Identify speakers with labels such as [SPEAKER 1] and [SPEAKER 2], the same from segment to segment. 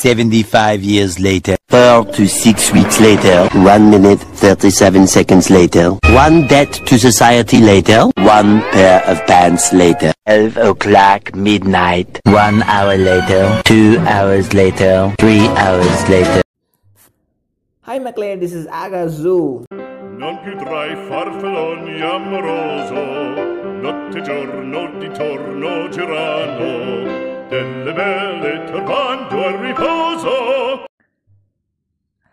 [SPEAKER 1] 75 years later.
[SPEAKER 2] Four to six weeks later. One minute, 37 seconds later. One debt to society later. One pair of pants later. 12 o'clock midnight. One hour later. Two hours later. Three hours later.
[SPEAKER 3] Hi McLean, this is Aga
[SPEAKER 4] Non più tra farfalloni amoroso, notte giorno di torno girano. Delle belle turbando al riposo.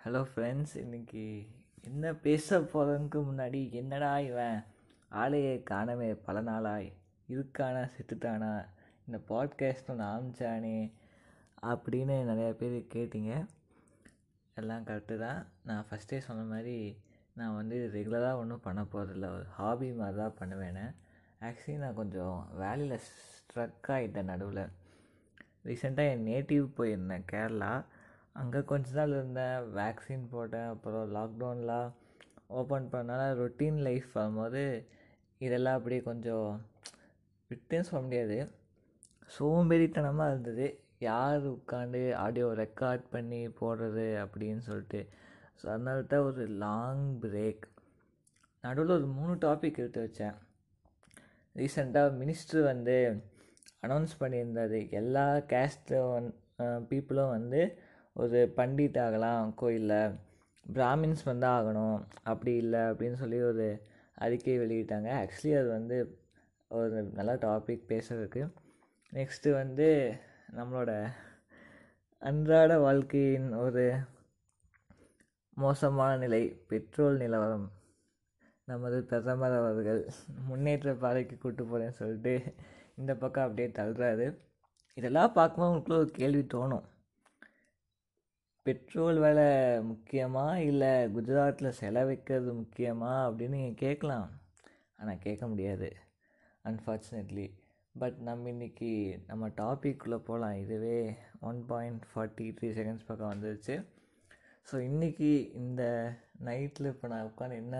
[SPEAKER 3] Hello friends இன்னைக்கு என்ன பேச போகிறதுக்கு முன்னாடி என்னடா இவன் ஆளையே காணவே பல நாளாய். இருக்கானா செத்துட்டானா? இந்த பாட்காஸ்ட் ஒன்று ஆரம்பிச்சானே அப்படின்னு நிறையா பேர் கேட்டிங்க. எல்லாம் கரெக்டு தான். நான் ஃபஸ்ட்டே சொன்ன மாதிரி நான் வந்து ரெகுலராக ஒன்றும் பண்ண போகிறதில்ல ஒரு ஹாபி மாதிரி தான் பண்ணுவேன்னு ஆக்சுவலி நான் கொஞ்சம் வேலையில் ஸ்ட்ரக் ஆகிட்டேன் நடுவில். ரீசெண்டாக என் நேட்டிவ் போயிருந்தேன் கேரளா அங்கே கொஞ்ச நாள் இருந்தேன். வேக்சின் போட்டேன். அப்புறம் லாக்டவுன்லாம் ஓப்பன் பண்ணனால ரொட்டீன் லைஃப் வரும்போது இதெல்லாம் அப்படியே கொஞ்சம் விட்டுன்னு சொல்ல முடியாது. சோம்பேறித்தனமாக இருந்தது. யார் உட்காந்து ஆடியோ ரெக்கார்ட் பண்ணி போடுறது அப்படின்னு சொல்லிட்டு. ஸோ அதனால தான் ஒரு லாங் பிரேக் நடுவில் ஒரு மூணு டாபிக் எடுத்து வச்சேன். ரீசெண்டாக மினிஸ்டர் வந்து அனௌன்ஸ் பண்ணியிருந்தாரு எல்லா கேஸ்ட்டும் வந் பீப்புளும் வந்து ஒரு பண்டிட் ஆகலாம் கோயிலில். பிராமின்ஸ் வந்து ஆகணும் அப்படி இல்லை அப்படின்னு சொல்லி ஒரு அறிக்கை வெளியிட்டாங்க. ஆக்சுவலி அது வந்து ஒரு நல்ல டாபிக் பேசுறதுக்கு. நெக்ஸ்ட்டு வந்து நம்மளோட அன்றாட வாழ்க்கையின் ஒரு மோசமான நிலை பெட்ரோல் நிலவரம். நமது பிரதமர் அவர்கள் முன்னேற்ற பாதைக்கு கூட்டு போகிறேன்னு சொல்லிட்டு இந்த பக்கம் அப்படியே தள்ளுறாரு. இதெல்லாம் பார்க்கும்போது உங்களுக்குள்ள ஒரு கேள்வி தோணும். பெட்ரோல் விலை முக்கியமா இல்லை குஜராத்தில் செலவைக்கிறது முக்கியமா அப்படின்னு நீங்கள் கேட்கலாம். ஆனால் கேட்க முடியாது. அன்ஃபார்ச்சுனேட்லி பட் நம்ம இன்றைக்கி நம்ம டாபிக்குள்ளே போகலாம் இதுவே one point forty three seconds பக்கம் வந்துருச்சு. ஸோ இன்றைக்கி இந்த நைட்டில் இப்போ நான் உட்காந்து என்ன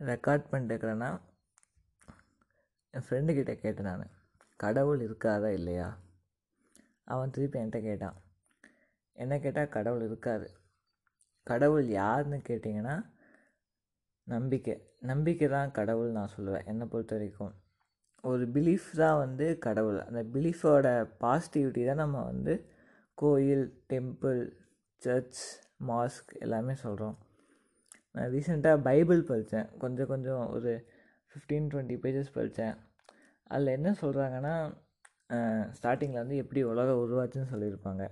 [SPEAKER 3] ரெக்கார்ட் பண்ணிட்டு இருக்கிறேன்னா என் ஃப்ரெண்டுக்கிட்ட கேட்டேன் நான். கடவுள் இருக்காதா இல்லையா? அவன் திருப்பி என்கிட்ட கேட்டான். என்ன கேட்டால் கடவுள் இருக்காது. கடவுள் யாருன்னு கேட்டிங்கன்னா நம்பிக்கை. நம்பிக்கை தான் கடவுள் நான் சொல்லுவேன் என்னை பொறுத்த வரைக்கும். ஒரு பிலீஃப் தான் வந்து கடவுள். அந்த பிலீஃபோட பாசிட்டிவிட்டி தான் நம்ம வந்து கோயில் டெம்பிள் சர்ச் மாஸ்க் எல்லாமே சொல்கிறோம் நான் ரீசெண்டாக பைபிள் படித்தேன் கொஞ்சம் கொஞ்சம் ஒரு ஃபிஃப்டீன் டுவெண்ட்டி பேஜஸ் படித்தேன் அதில் என்ன சொல்கிறாங்கன்னா ஸ்டார்டிங்கில் வந்து எப்படி உலகம் உருவாச்சுன்னு சொல்லியிருப்பாங்க.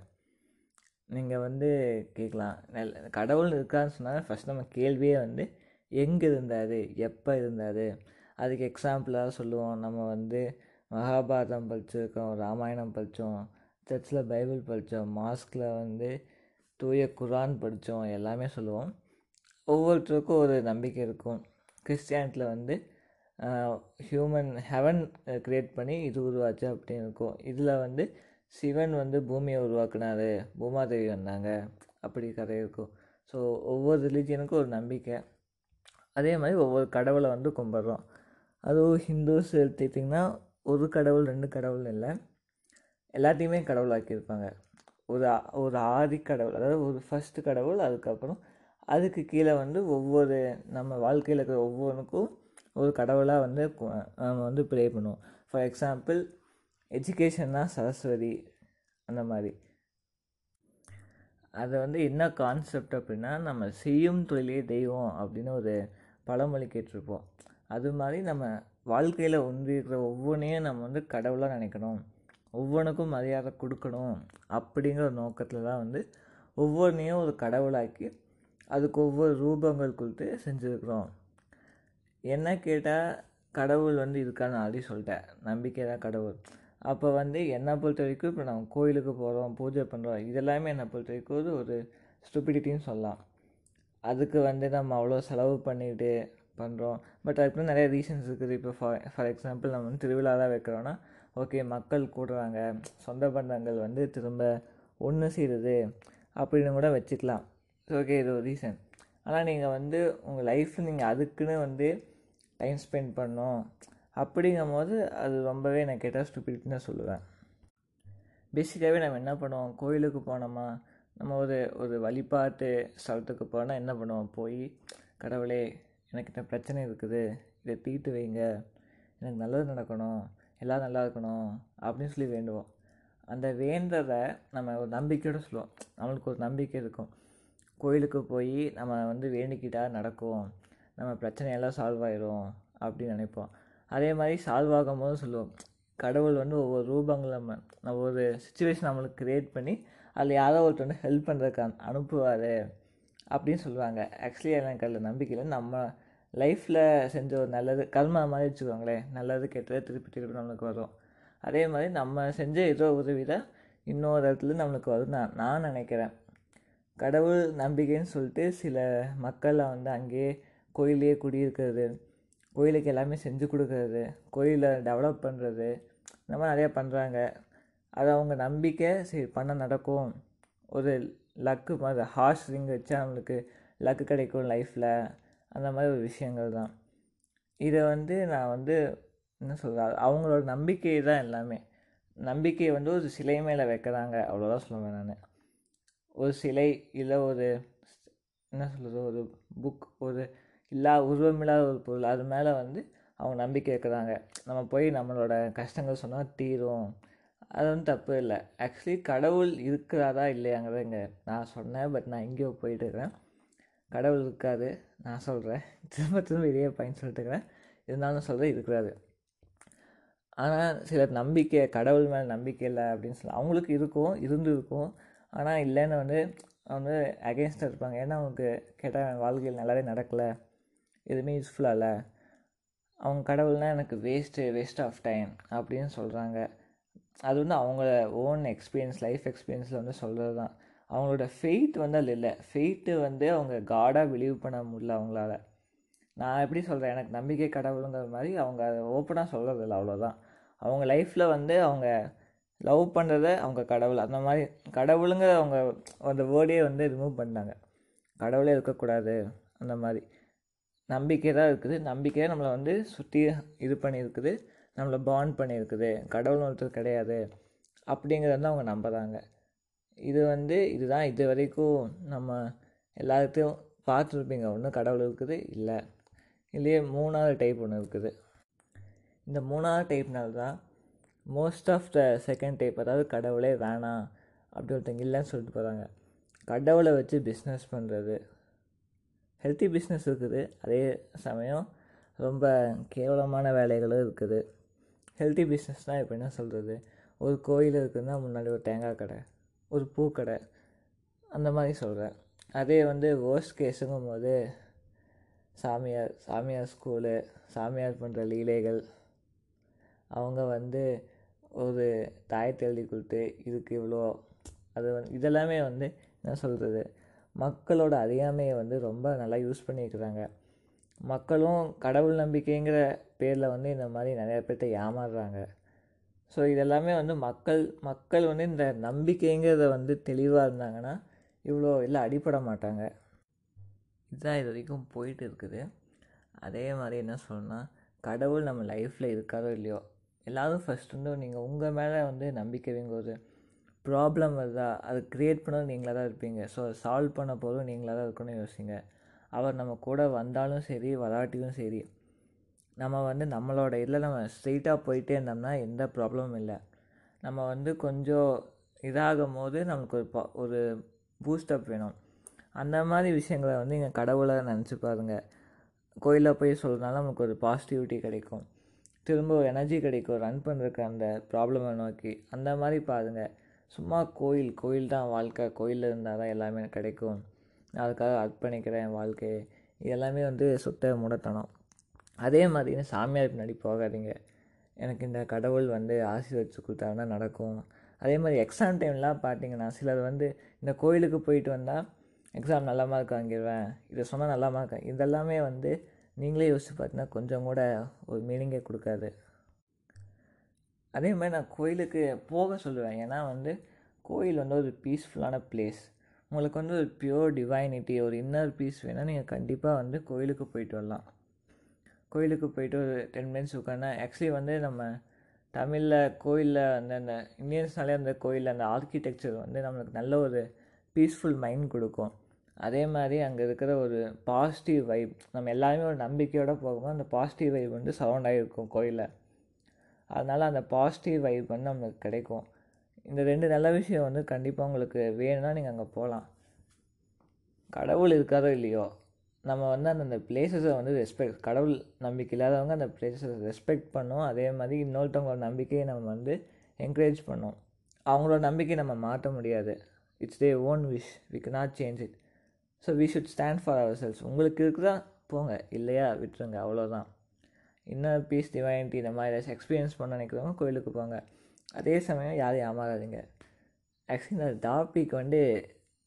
[SPEAKER 3] நீங்கள் வந்து கேட்கலாம் நெல் கடவுள் இருக்கான்னு சொன்னால் ஃபஸ்ட் நம்ம கேள்வியே வந்து எங்கே இருந்தார்? எப்போ இருந்தார்? அதுக்கு எக்ஸாம்பிளாக சொல்லுவோம். நம்ம வந்து மகாபாரதம் படிச்சிருக்கோம் ராமாயணம் படித்தோம் சர்ச்சில் பைபிள் படித்தோம் மாஸ்கில் வந்து தூய குரான் படித்தோம் எல்லாமே சொல்லுவோம். ஒவ்வொருத்தருக்கும் ஒரு நம்பிக்கை இருக்கும். கிறிஸ்டியானிட்டியில் வந்து ஹியூமன் ஹெவன் க்ரியேட் பண்ணி இது உருவாச்சு அப்படின்னு இருக்கும். இதில் வந்து சிவன் வந்து பூமியை உருவாக்குனாரு. பூமாதேவி வந்தாங்க. அப்படி கதை இருக்கும். ஸோ ஒவ்வொரு ரிலீஜியனுக்கும் ஒரு நம்பிக்கை. அதே மாதிரி ஒவ்வொரு கடவுளை வந்து கும்பிட்றோம். அதுவும் ஹிந்துஸ் எடுத்துக்கிட்டிங்கன்னா ஒரு கடவுள் ரெண்டு கடவுள் இல்லை. எல்லாத்தையுமே கடவுளாக்கியிருப்பாங்க. ஒரு ஒரு ஆதி கடவுள் அதாவது ஒரு ஃபஸ்ட்டு கடவுள் அதுக்கப்புறம் அதுக்கு கீழே வந்து ஒவ்வொரு நம்ம வாழ்க்கையில் இருக்கிற ஒவ்வொன்றுக்கும் ஒரு கடவுளாக வந்து நம்ம வந்து ப்ரே பண்ணுவோம். ஃபார் எக்ஸாம்பிள் எஜுகேஷன்னா சரஸ்வதி அந்த மாதிரி. அதை வந்து என்ன கான்செப்ட் அப்படின்னா நம்ம செய்யும் தொழிலே தெய்வம் அப்படின்னு ஒரு பழமொழி கேட்டிருப்போம். அது மாதிரி நம்ம வாழ்க்கையில் ஒன்றிருக்கிற ஒவ்வொன்றையும் நம்ம வந்து கடவுளாக நினைக்கணும். ஒவ்வொன்றுக்கும் மரியாதை கொடுக்கணும் அப்படிங்கிற நோக்கத்தில் தான் வந்து ஒவ்வொன்றையும் ஒரு கடவுளாக்கி அதுக்கு ஒவ்வொரு ரூபங்கள் கொடுத்து செஞ்சுருக்குறோம். என்ன கேட்டால் கடவுள் வந்து இருக்கான்னு ஆல்ரெடி சொல்லிட்டேன் நம்பிக்கை தான் கடவுள். அப்போ வந்து என்னை பொறுத்த வரைக்கும் இப்போ நம்ம கோயிலுக்கு போகிறோம் பூஜை பண்ணுறோம் இதெல்லாமே என்னை பொறுத்த வரைக்கும் ஒரு ஸ்டூபிடிட்டின்னு சொல்லலாம். அதுக்கு வந்து நம்ம அவ்வளோ செலவு பண்ணிட்டு பண்ணுறோம் பட் அதுக்கு நிறைய ரீசன்ஸ் இருக்குது. இப்போ ஃபார் ஃபார் எக்ஸாம்பிள் நம்ம வந்து திருவிழா தான் வைக்கிறோன்னா ஓகே மக்கள் கூடுறாங்க சொந்த பந்தங்கள் வந்து திரும்ப ஒன்று சேருது அப்படின்னு கூட வச்சுக்கலாம். ஓகே இது ஒரு ரீசன் ஆனால் நீங்கள் வந்து உங்கள் லைஃப்பில் நீங்கள் அதுக்குன்னு வந்து டைம் ஸ்பெண்ட் பண்ணோம் அப்படிங்கும் போது அது ரொம்பவே நான் கேட்டால் ஸ்டூபிட்னு சொல்லுவேன். பேசிக்காகவே நம்ம என்ன பண்ணுவோம்? கோயிலுக்கு போனோமா? நம்ம ஒரு ஒரு வழிபாட்டு ஸ்தலத்துக்கு போனால் என்ன பண்ணுவோம்? போய் கடவுளே எனக்கு இந்த பிரச்சனை இருக்குது. இதை தீட்டு வைங்க. எனக்கு நல்லது நடக்கணும். எல்லாம் நல்லா இருக்கணும். அப்படின்னு சொல்லி வேண்டுவோம். அந்த வேண்டதை நம்ம ஒரு நம்பிக்கையோடு சொல்லுவோம். நம்மளுக்கு ஒரு நம்பிக்கை இருக்கும். கோயிலுக்கு போய் நம்ம வந்து வேண்டிக்கிட்டால் நடக்கும். நம்ம பிரச்சனையெல்லாம் சால்வ் ஆயிரும் அப்படின்னு நினைப்போம். அதே மாதிரி சால்வ் ஆகும்போதும் சொல்லுவோம். கடவுள் வந்து ஒவ்வொரு ரூபங்கள் நம்ம ஒரு சுச்சுவேஷன் நம்மளுக்கு க்ரியேட் பண்ணி அதில் யாரோ ஒருத்தர் வந்து ஹெல்ப் பண்ணுறதுக்கு அனுப்புவார் அப்படின்னு சொல்லுவாங்க. ஆக்சுவலி எனக்கு அதில் நம்பிக்கையில் நம்ம லைஃப்பில் செஞ்ச ஒரு நல்லது கர்மா மாதிரி வச்சுக்கோங்களேன். நல்லது கெட்டது திருப்பி திருப்பி நம்மளுக்கு வரும். அதே மாதிரி நம்ம செஞ்ச ஏதோ உதவி தான் இன்னொரு இடத்துல நம்மளுக்கு வரும் நான் நான் நினைக்கிறேன். கடவுள் நம்பிக்கைன்னு சொல்லிட்டு சில மக்களை வந்து அங்கேயே கோயிலே குடியிருக்கிறது கோயிலுக்கு எல்லாமே செஞ்சு கொடுக்கறது கோயிலை டெவலப் பண்ணுறது இந்த மாதிரி நிறையா பண்ணுறாங்க அது அவங்க நம்பிக்கை சரி பண்ண நடக்கும். ஒரு லக்கு மாதிரி ஹார்ஸ் ரிங் வச்சா அவங்களுக்கு லக்கு கிடைக்கும் லைஃப்பில் அந்த மாதிரி ஒரு விஷயங்கள் தான். இதை வந்து நான் வந்து என்ன சொல்கிறது அவங்களோட நம்பிக்கை தான் எல்லாமே. நம்பிக்கையை வந்து ஒரு சிலை மேலே வைக்கிறாங்க. அவ்வளோதான் சொல்லுவேன் நான். ஒரு சிலை இல்லை ஒரு என்ன சொல்கிறது ஒரு புக் ஒரு இல்லா உருவமில்லாத ஒரு பொருள். அது மேலே வந்து அவங்க நம்பிக்கை இருக்கிறாங்க நம்ம போய் நம்மளோட கஷ்டங்கள் சொன்னால் தீரும். அது வந்து தப்பு இல்லை. ஆக்சுவலி கடவுள் இருக்கிறாரா இல்லையாங்கிறத இங்கே நான் சொன்னேன். பட் நான் எங்கேயோ போயிட்டுருக்கிறேன் கடவுள் இருக்காது நான் சொல்கிறேன் திரும்ப திரும்ப இதே பயன் சொல்லிட்டு இருக்கிறேன். இருந்தாலும் சொல்கிறேன் இருக்கிறாரு. ஆனால் சிலர் நம்பிக்கை கடவுள் மேலே நம்பிக்கை இல்லை அப்படின்னு சொல்லி அவங்களுக்கு இருக்கும் இருந்து இருக்கும் ஆனால் இல்லைன்னு வந்து வந்து அகேன்ஸ்டாக இருப்பாங்க. ஏன்னா அவங்களுக்கு கேட்டால் வாழ்க்கையில் நல்லாவே நடக்கலை. எதுவுமே யூஸ்ஃபுல்லாக இல்லை. அவங்க கடவுள்னால் எனக்கு வேஸ்ட்டு வேஸ்ட் ஆஃப் டைம் அப்படின்னு சொல்கிறாங்க அது வந்து அவங்க ஓன் எக்ஸ்பீரியன்ஸ் லைஃப் எக்ஸ்பீரியன்ஸில் வந்து சொல்கிறது தான் அவங்களோட ஃபெய்த் வந்து அதில் இல்லை. ஃபெய்த்து வந்து அவங்க காடாக பிலீவ் பண்ண முடியல அவங்களால. நான் எப்படி சொல்கிறேன் எனக்கு நம்பிக்கை கடவுளுங்கிற மாதிரி அவங்க அதை ஓப்பனாக சொல்கிறது இல்லை அவ்வளோதான் அவங்க லைஃப்பில் வந்து அவங்க லவ் பண்ணுறத அவங்க கடவுள். அந்த மாதிரி கடவுளுங்கிற அவங்க அந்த வேர்டே வந்து ரிமூவ் பண்ணாங்க கடவுளே இருக்கக்கூடாது. அந்த மாதிரி. நம்பிக்கை தான் இருக்குது. நம்பிக்கையே நம்மளை வந்து சுற்றி இது பண்ணியிருக்குது. நம்மளை பாண்ட் பண்ணியிருக்குது. கடவுள் ஒருத்தர் கிடையாது. அப்படிங்கிறத வந்து அவங்க நம்புகிறாங்க இது வந்து இதுதான் இது வரைக்கும் நம்ம எல்லாத்தையும் பார்த்துருப்பீங்க. ஒன்று கடவுள் இருக்குது இல்லை. இல்லையே மூணாவது டைப் ஒன்று இருக்குது. இந்த மூணாவது டைப்னால தான் most of the second type அதாவது கடவுளே வேணாம் அப்படி ஒருத்தங்க இல்லைன்னு சொல்லிட்டு போகிறாங்க கடவுளை வச்சு பிஸ்னஸ் பண்ணுறது ஹெல்த்தி பிஸ்னஸ் இருக்குது. அதே சமயம் ரொம்ப கேவலமான வேலைகளும் இருக்குது. ஹெல்த்தி பிஸ்னஸ்னால் இப்போ என்ன சொல்கிறது ஒரு கோயில் இருக்குதுன்னா முன்னாடி ஒரு தேங்காய் கடை ஒரு பூக்கடை அந்த மாதிரி சொல்கிறேன் அதே வந்து வேர்ஸ்ட் கேஸுங்கும் போது சாமியார் சாமியார் ஸ்கூலு சாமியார் பண்ணுற லீலைகள் அவங்க வந்து ஒரு தாயத்தை எழுதி கொடுத்து இதுக்கு இவ்வளோ அது வந்து இதெல்லாமே வந்து என்ன சொல்கிறது மக்களோட அறியாமையை வந்து ரொம்ப நல்லா யூஸ் பண்ணியிருக்கிறாங்க. மக்களும் கடவுள் நம்பிக்கைங்கிற பேரில் வந்து இந்த மாதிரி நிறையா பேர்த்த ஏமாறுறாங்க. ஸோ இதெல்லாமே வந்து மக்கள் மக்கள் வந்து இந்த நம்பிக்கைங்கிறத வந்து தெளிவாக இருந்தாங்கன்னா இவ்வளோ இல்லை அடிப்பட மாட்டாங்க. இதுதான் இது வரைக்கும் போயிட்டு இருக்குது. அதே மாதிரி என்ன சொல்லணும்னா கடவுள் நம்ம லைஃப்பில் இருக்காரோ இல்லையோ எல்லோரும் ஃபஸ்ட் வந்து நீங்கள் உங்கள் மேலே வந்து நம்பிக்கை ஒரு ப்ராப்ளம் வருதா? அது க்ரியேட் பண்ணது நீங்களாக தான் இருப்பீங்க. ஸோ அதை சால்வ் பண்ண போதும் நீங்களாக தான் இருக்கணும்னு யோசிங்க. அவர் நம்ம கூட வந்தாலும் சரி வராட்டியும் சரி நம்ம வந்து நம்மளோட இதில் நம்ம ஸ்ட்ரெயிட்டாக போயிட்டே இருந்தோம்னா எந்த ப்ராப்ளமும் இல்லை. நம்ம வந்து கொஞ்சம் இதாகும் போது நமக்கு ஒரு ப ஒரு பூஸ்டப் வேணும். அந்த மாதிரி விஷயங்களை வந்து இங்கே கடவுளை நினச்சி பாருங்கள் கோயிலில் போய் சொல்கிறதுனால நமக்கு ஒரு பாசிட்டிவிட்டி கிடைக்கும். திரும்ப ஒரு எனர்ஜி கிடைக்கும் ரன் பண்ணுறக்கு அந்த ப்ராப்ளமை நோக்கி அந்த மாதிரி பாருங்கள் சும்மா கோயில் கோயில் தான் வாழ்க்கை. கோயிலில் இருந்தால் தான் எல்லாமே கிடைக்கும். நான் அதுக்காக அர்ப்பணிக்கிறேன் என் வாழ்க்கையை. இது எல்லாமே வந்து சுத்த முடத்தனம். அதே மாதிரி சாமியார் பின்னாடி போகாதீங்க. எனக்கு இந்த கடவுள் வந்து ஆசீர்வதிச்சு கொடுத்தாருன்னா நடக்கும். அதே மாதிரி எக்ஸாம் டைம்லாம் பார்த்தீங்கன்னா சிலர் வந்து இந்த கோயிலுக்கு போயிட்டு வந்தால் எக்ஸாம் நல்ல மார்க் வாங்கிடுவேன் இதை சொன்னால் நல்ல மார்க் இதெல்லாமே வந்து நீங்களே யோசிச்சு பார்த்தீங்கன்னா கொஞ்சம் கூட ஒரு மீனிங்கே கொடுக்காது. அதே மாதிரி நான் கோயிலுக்கு போக சொல்லுவேன். ஏன்னா வந்து கோயில் வந்து ஒரு பீஸ்ஃபுல்லான பிளேஸ் உங்களுக்கு வந்து ஒரு பியூர் டிவைனிட்டி ஒரு இன்னர் பீஸ் வேணால் நீங்கள் கண்டிப்பாக வந்து கோயிலுக்கு போயிட்டு வரலாம். கோயிலுக்கு போயிட்டு ஒரு டென் மினிட்ஸ் உட்காந்தா ஆக்சுவலி வந்து நம்ம தமிழில் கோயிலில் அந்த அந்த இந்தியன்ஸ்னாலே அந்த கோயிலில் அந்த ஆர்கிடெக்சர் வந்து நம்மளுக்கு நல்ல ஒரு பீஸ்ஃபுல் மைண்ட் கொடுக்கும். அதே மாதிரி அங்கே இருக்கிற ஒரு பாசிட்டிவ் வைப் நம்ம எல்லாருமே ஒரு நம்பிக்கையோடு போகும்போது அந்த பாசிட்டிவ் வைப் வந்து சவுண்டாக ஆகிருக்கும் கோயிலில். அதனால் அந்த பாசிட்டிவ் வைப் வந்து நம்மளுக்கு கிடைக்கும். இந்த ரெண்டு நல்ல விஷயம் வந்து கண்டிப்பாக உங்களுக்கு வேணும்னா நீங்கள் அங்கே போகலாம் கடவுள் இருக்காரோ இல்லையோ நம்ம வந்து அந்தந்த பிளேசஸை வந்து ரெஸ்பெக்ட் கடவுள் நம்பிக்கை இல்லாதவங்க அந்த பிளேசஸை ரெஸ்பெக்ட் பண்ணோம். அதே மாதிரி இன்னொருத்தவங்களோட நம்பிக்கையை நம்ம வந்து என்கரேஜ் பண்ணோம். அவங்களோட நம்பிக்கையை நம்ம மாற்ற முடியாது. It's their own wish we not change it so we should stand for ourselves உங்களுக்கு இருக்குதா? போங்க. இல்லையா? விட்டுருங்க. அவ்வளோதான் இன்னும் பீஸ் டிவைனிட்டி இந்த மாதிரி ஏதாச்சும் எக்ஸ்பீரியன்ஸ் பண்ண நினைக்கிறவங்க கோயிலுக்கு போங்க. அதே சமயம் யாரையும் ஏமாறாதீங்க. ஆக்சுவலி இந்த டாபிக் வந்து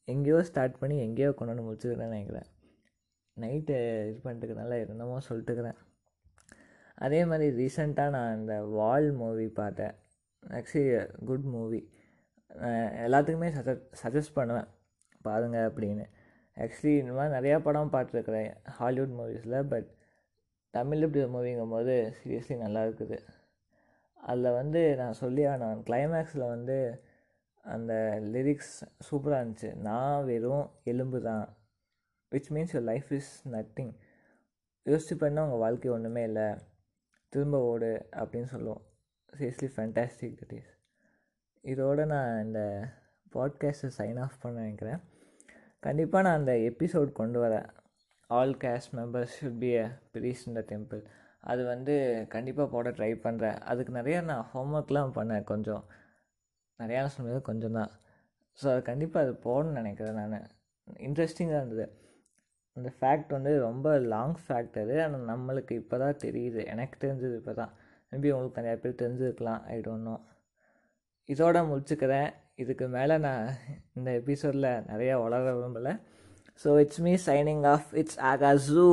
[SPEAKER 3] எங்கேயோ ஸ்டார்ட் பண்ணி எங்கேயோ கொண்டு வந்து முடிச்சுக்கிறேன்னு நினைக்கிறேன். நைட்டு இது பண்ணிட்டுக்கிறனால என்னமோ சொல்லிட்டுக்கிறேன். அதே மாதிரி ரீசெண்டாக நான் இந்த வால் மூவி பார்த்தேன். ஆக்சுவலி குட் மூவி எல்லாத்துக்குமே சஜ சஜஸ்ட் பண்ணுவேன். பாருங்கள் அப்படின்னு. ஆக்சுவலி இந்த மாதிரி நிறையா படம் பார்த்துருக்குறேன் ஹாலிவுட் மூவிஸில் பட் தமிழ் இப்படி ஒரு மூவிங்கும் போது சீரியஸ்லி நல்லா இருக்குது. அதில் வந்து நான் சொல்லி நான் கிளைமேக்ஸில் வந்து அந்த லிரிக்ஸ் சூப்பராக இருந்துச்சு. நான் வெறும் எலும்பு தான் which means your life is nothing யோசிச்சு பண்ணால் உங்கள் வாழ்க்கை ஒன்றுமே இல்லை திரும்ப ஓடு அப்படின்னு சொல்லுவோம். சீரியஸ்லி ஃபேண்டாஸ்டிக் தட் இஸ் இதோடு நான் இந்த பாட்காஸ்ட்டை சைன் ஆஃப் பண்ண நினைக்கிறேன். கண்டிப்பாக நான் அந்த எபிசோட் கொண்டு வரேன். All cast members should be a breeze in the temple அது வந்து கண்டிப்பாக போட ட்ரை பண்ணுறேன் அதுக்கு நிறையா நான் ஹோம்ஒர்க்லாம் பண்ணேன் கொஞ்சம். நிறையா சொன்னது கொஞ்சம் தான். ஸோ அது கண்டிப்பாக அது போடணும்னு நினைக்கிறேன் நான். இன்ட்ரெஸ்டிங்காக இருந்தது. அந்த ஃபேக்ட் வந்து ரொம்ப லாங் ஃபேக்ட் அது. ஆனால் நம்மளுக்கு இப்போ தான் தெரியுது. எனக்கு தெரிஞ்சது இப்போ தான். மேபி உங்களுக்கு நிறையா பேர் தெரிஞ்சிருக்கலாம். ஐ டோன்ட் நோ இதோட முடிச்சுக்கிறேன். இதுக்கு மேலே நான் இந்த எபிசோடில் நிறையா வளர விரும்பலை. So it's me signing off it's ஆகாசூ